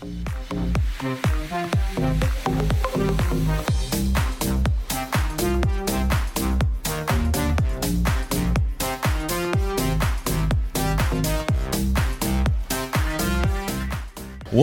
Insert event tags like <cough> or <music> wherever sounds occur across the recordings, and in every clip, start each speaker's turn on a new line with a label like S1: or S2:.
S1: What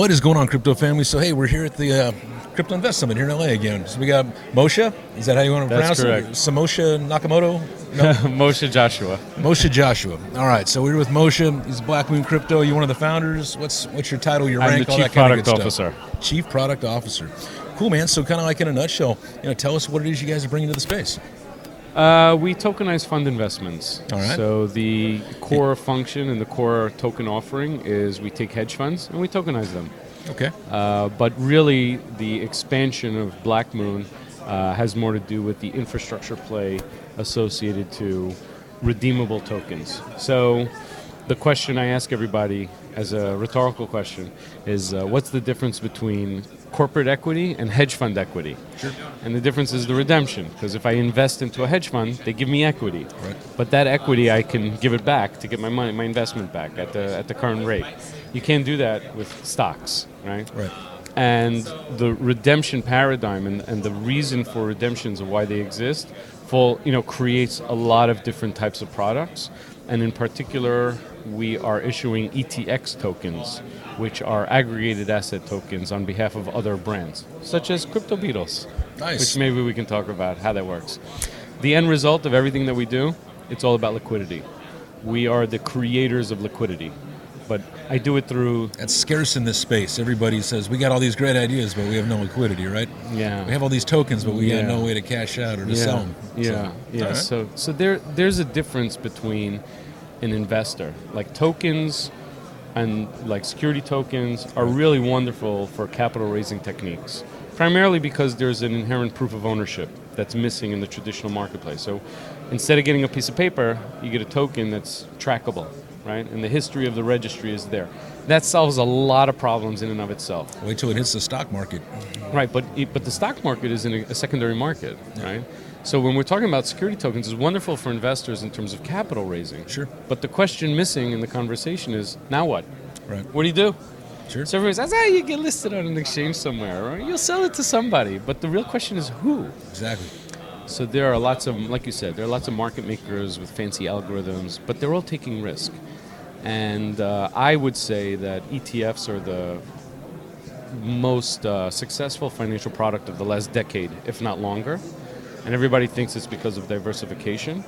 S1: is going on, crypto family? So, hey, we're here at the uh, Crypto Invest Summit here in LA again. So, we got Moshe. Is that how you want to
S2: That's
S1: pronounce
S2: correct.
S1: it? Samosha Nakamoto? No, <laughs>
S2: Moshe Joshua.
S1: Moshe Joshua. All right. So, we're with Moshe. He's Black Moon Crypto. You're one of the founders. What's what's your title, your
S2: I'm
S1: rank,
S2: the
S1: all
S2: chief
S1: that kind of
S2: product
S1: good stuff?
S2: officer.
S1: Chief Product Officer. Cool, man. So, kind of like in a nutshell, you know, tell us what it is you guys are bringing to the space.
S2: Uh, we tokenize fund investments.
S1: All right.
S2: So the core function and the core token offering is we take hedge funds and we tokenize them.
S1: Okay.
S2: Uh, but really, the expansion of Black Moon uh, has more to do with the infrastructure play associated to redeemable tokens. So, the question I ask everybody as a rhetorical question is uh, what's the difference between corporate equity and hedge fund equity?
S1: Sure.
S2: And the difference is the redemption, because if I invest into a hedge fund, they give me equity.
S1: Right.
S2: But that equity, I can give it back to get my money, my investment back at the at the current rate. You can't do that with stocks, right?
S1: Right.
S2: And the redemption paradigm and, and the reason for redemptions and why they exist, full you know, creates a lot of different types of products. And in particular, we are issuing ETX tokens, which are aggregated asset tokens on behalf of other brands, such as Crypto Beadles
S1: Nice.
S2: which maybe we can talk about how that works. The end result of everything that we do, it's all about liquidity. We are the creators of liquidity, but I do it through
S1: That's scarce in this space. Everybody says we got all these great ideas, but we have no liquidity, right?
S2: yeah.
S1: We have all these tokens, but we
S2: Yeah.
S1: got no way to cash out or to
S2: yeah,
S1: sell them.
S2: Yeah, yeah.
S1: all right.
S2: So, so there, there's a difference between an investor. Like tokens and like security tokens are really wonderful for capital raising techniques, primarily because there's an inherent proof of ownership that's missing in the traditional marketplace. So, instead of getting a piece of paper, you get a token that's trackable, right? And the history of the registry is there. That solves a lot of problems in and of itself.
S1: Wait till it hits the stock market.
S2: Right, but it, but the stock market is in a, a secondary market, right? So when we're talking about security tokens, it's wonderful for investors in terms of capital raising.
S1: Sure.
S2: But the question missing in the conversation is now what?
S1: Right.
S2: What do you do?
S1: Sure.
S2: So everybody says, ah, you get listed on an exchange somewhere, or you'll sell it to somebody. But the real question is who?
S1: Exactly.
S2: So there are lots of, like you said, there are lots of market makers with fancy algorithms, but they're all taking risk. And uh, I would say that ETFs are the most uh, successful financial product of the last decade, if not longer. And everybody thinks it's because of diversification,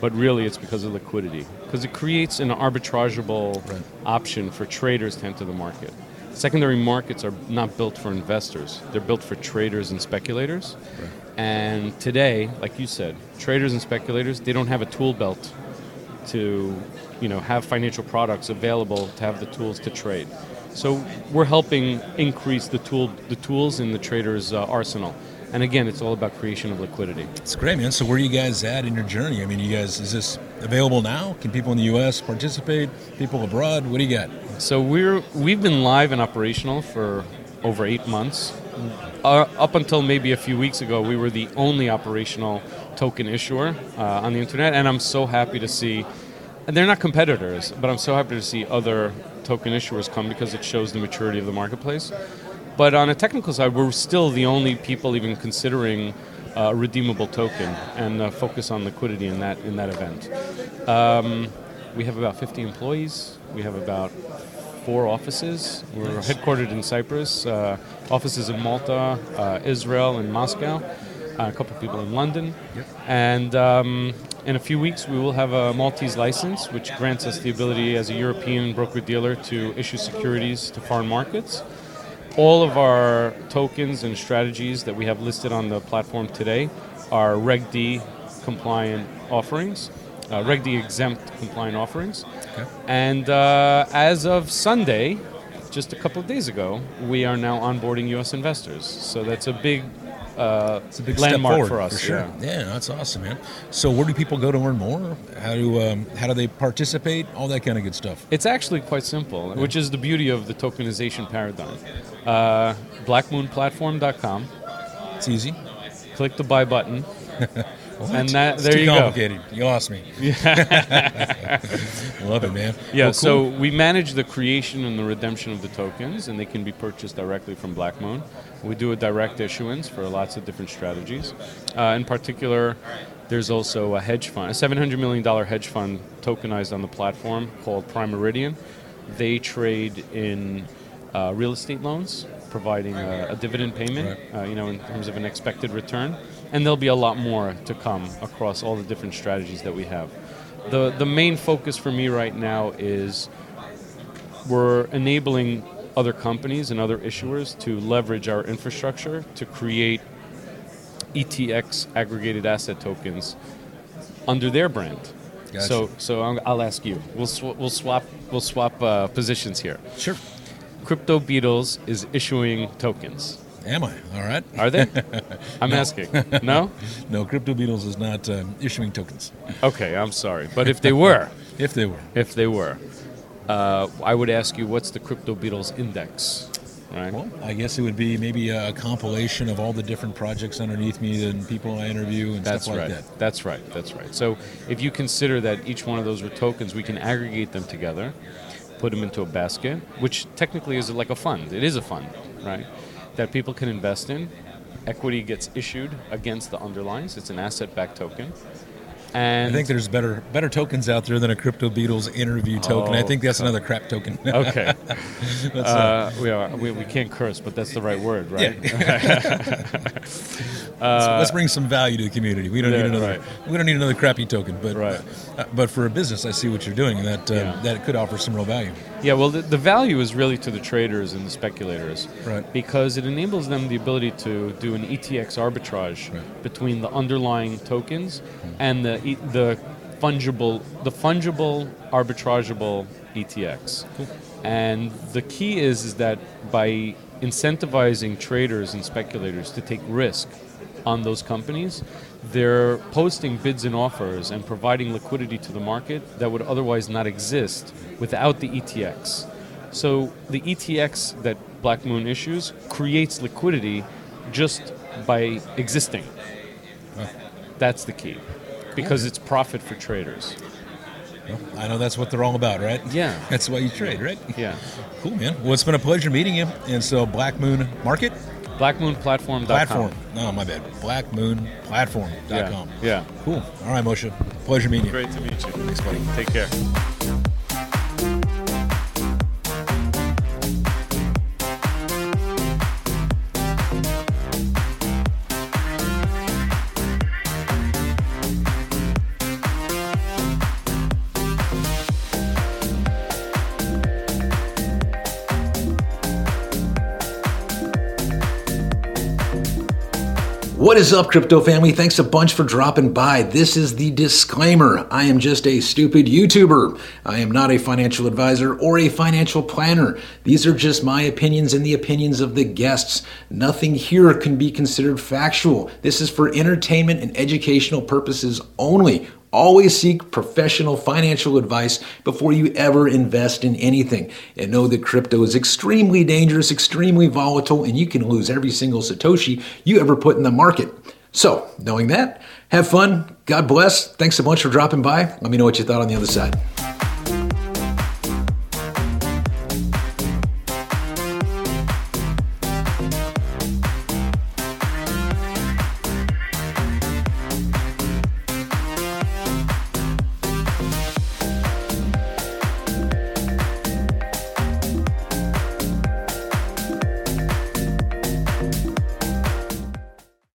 S2: but really it's because of liquidity. Because it creates an arbitrageable
S1: Right.
S2: option for traders to enter the market. Secondary markets are not built for investors, they're built for traders and speculators. And today, like you said, traders and speculators, they don't have a tool belt to you know have financial products available to have the tools to trade. So we're helping increase the tool the tools in the trader's uh, arsenal. And again, it's all about creation of liquidity.
S1: It's great, man. So where are you guys at in your journey? I mean, you guys, is this available now? Can people in the U.S. participate? People abroad? What do you got?
S2: So we're we've been live and operational for over eight months. Uh, up until maybe a few weeks ago, we were the only operational token issuer uh, on the internet, and I'm so happy to see. And they're not competitors, but I'm so happy to see other token issuers come because it shows the maturity of the marketplace. But on a technical side, we're still the only people even considering uh, a redeemable token and uh, focus on liquidity in that in that event. Um, we have about 50 employees. We have about four offices. We're headquartered in Cyprus, uh, offices in Malta, uh, Israel, and Moscow. Uh, a couple of people in London, and um, in a few weeks we will have a Maltese license, which grants us the ability as a European broker dealer to issue securities to foreign markets. All of our tokens and strategies that we have listed on the platform today are Reg D compliant offerings, uh, Reg D exempt compliant offerings.
S1: Okay.
S2: And uh, as of Sunday, just a couple of days ago, we are now onboarding U.S. investors. So that's a big, uh,
S1: It's a big
S2: landmark
S1: step forward
S2: for us.
S1: for sure.
S2: yeah.
S1: Yeah. that's awesome, man. So where do people go to learn more? How do um, how do they participate? All that kind of good stuff.
S2: It's actually quite simple, which is the beauty of the tokenization paradigm. Uh, blackmoonplatform.com.
S1: It's easy.
S2: Click the buy button. <laughs> And that there
S1: too
S2: you go.
S1: complicated. You lost me. <laughs> Love it, man.
S2: Yeah,
S1: Well, cool.
S2: so we manage the creation and the redemption of the tokens, and they can be purchased directly from Black Moon. We do a direct issuance for lots of different strategies. Uh, in particular, there's also a hedge fund, a $700 million hedge fund tokenized on the platform called Prime Meridian. They trade in uh, real estate loans, providing a, a dividend payment, uh, you know, in terms of an expected return. And there'll be a lot more to come across all the different strategies that we have. The, the main focus for me right now is we're enabling other companies and other issuers to leverage our infrastructure to create ETX aggregated asset tokens under their brand.
S1: Gotcha.
S2: So, so I'll ask you. We'll sw- we'll swap we'll swap uh, positions here.
S1: sure.
S2: Crypto Beadles is issuing tokens.
S1: Am I? All right.
S2: Are they? <laughs> I'm asking. No. <laughs>
S1: No, Crypto Beadles is not um, issuing tokens.
S2: Okay, I'm sorry, but if they <laughs> were,
S1: If they were.
S2: if they were, uh, I would ask you, what's the Crypto Beadles index? Right.
S1: Well, I guess it would be maybe a compilation of all the different projects underneath me and people I interview and
S2: That's
S1: stuff like
S2: right.
S1: that.
S2: That's right. That's right. So if you consider that each one of those were tokens, we can aggregate them together, put them into a basket, which technically is like a fund. It is a fund, right? That people can invest in. Equity gets issued against the underlines. It's an asset-backed token. And
S1: I think there's better better tokens out there than a Crypto Beadles interview token. I
S2: Oh,
S1: think that's another crap token. <laughs>
S2: okay. <laughs>
S1: Uh,
S2: Uh, we, are, we, we can't curse, but that's the right word, right? <laughs>
S1: let's, let's bring some value to the community. We don't
S2: yeah,
S1: need another.
S2: right.
S1: We don't need another crappy token. But
S2: Right.
S1: uh, but for a business, I see what you're doing, and that uh,
S2: Yeah.
S1: that could offer some real value.
S2: Yeah, well, the, the value is really to the traders and the speculators,
S1: Right.
S2: Because it enables them the ability to do an ETX arbitrage
S1: Right.
S2: between the underlying tokens and the e- the fungible the fungible arbitrageable ETX. And the key is is that by incentivizing traders and speculators to take risk on those companies, they're posting bids and offers and providing liquidity to the market that would otherwise not exist without the ETX. So the ETX that Black Moon issues creates liquidity just by existing. That's the key. Because it's profit for traders.
S1: Well, I know that's what they're all about, right?
S2: Yeah.
S1: That's why you trade, right?
S2: Yeah.
S1: Cool, man. Well, it's been a pleasure meeting you. And so, Black Moon Market
S2: Blackmoonplatform.com.
S1: platform. No, my bad. Blackmoonplatform.com.
S2: Yeah. Yeah.
S1: Cool. All right, Moshe. Pleasure meeting you.
S2: Great to meet you.
S1: Thanks, buddy.
S2: Take care.
S1: What is up, crypto family? Thanks a bunch for dropping by. This is the disclaimer. I am just a stupid YouTuber. I am not a financial advisor or a financial planner. These are just my opinions and the opinions of the guests. Nothing here can be considered factual. This is for entertainment and educational purposes only. Always seek professional financial advice before you ever invest in anything. And know that crypto is extremely dangerous, extremely volatile, and you can lose every single Satoshi you ever put in the market. So, knowing that, have fun. God bless. Thanks so much for dropping by. Let me know what you thought on the other side.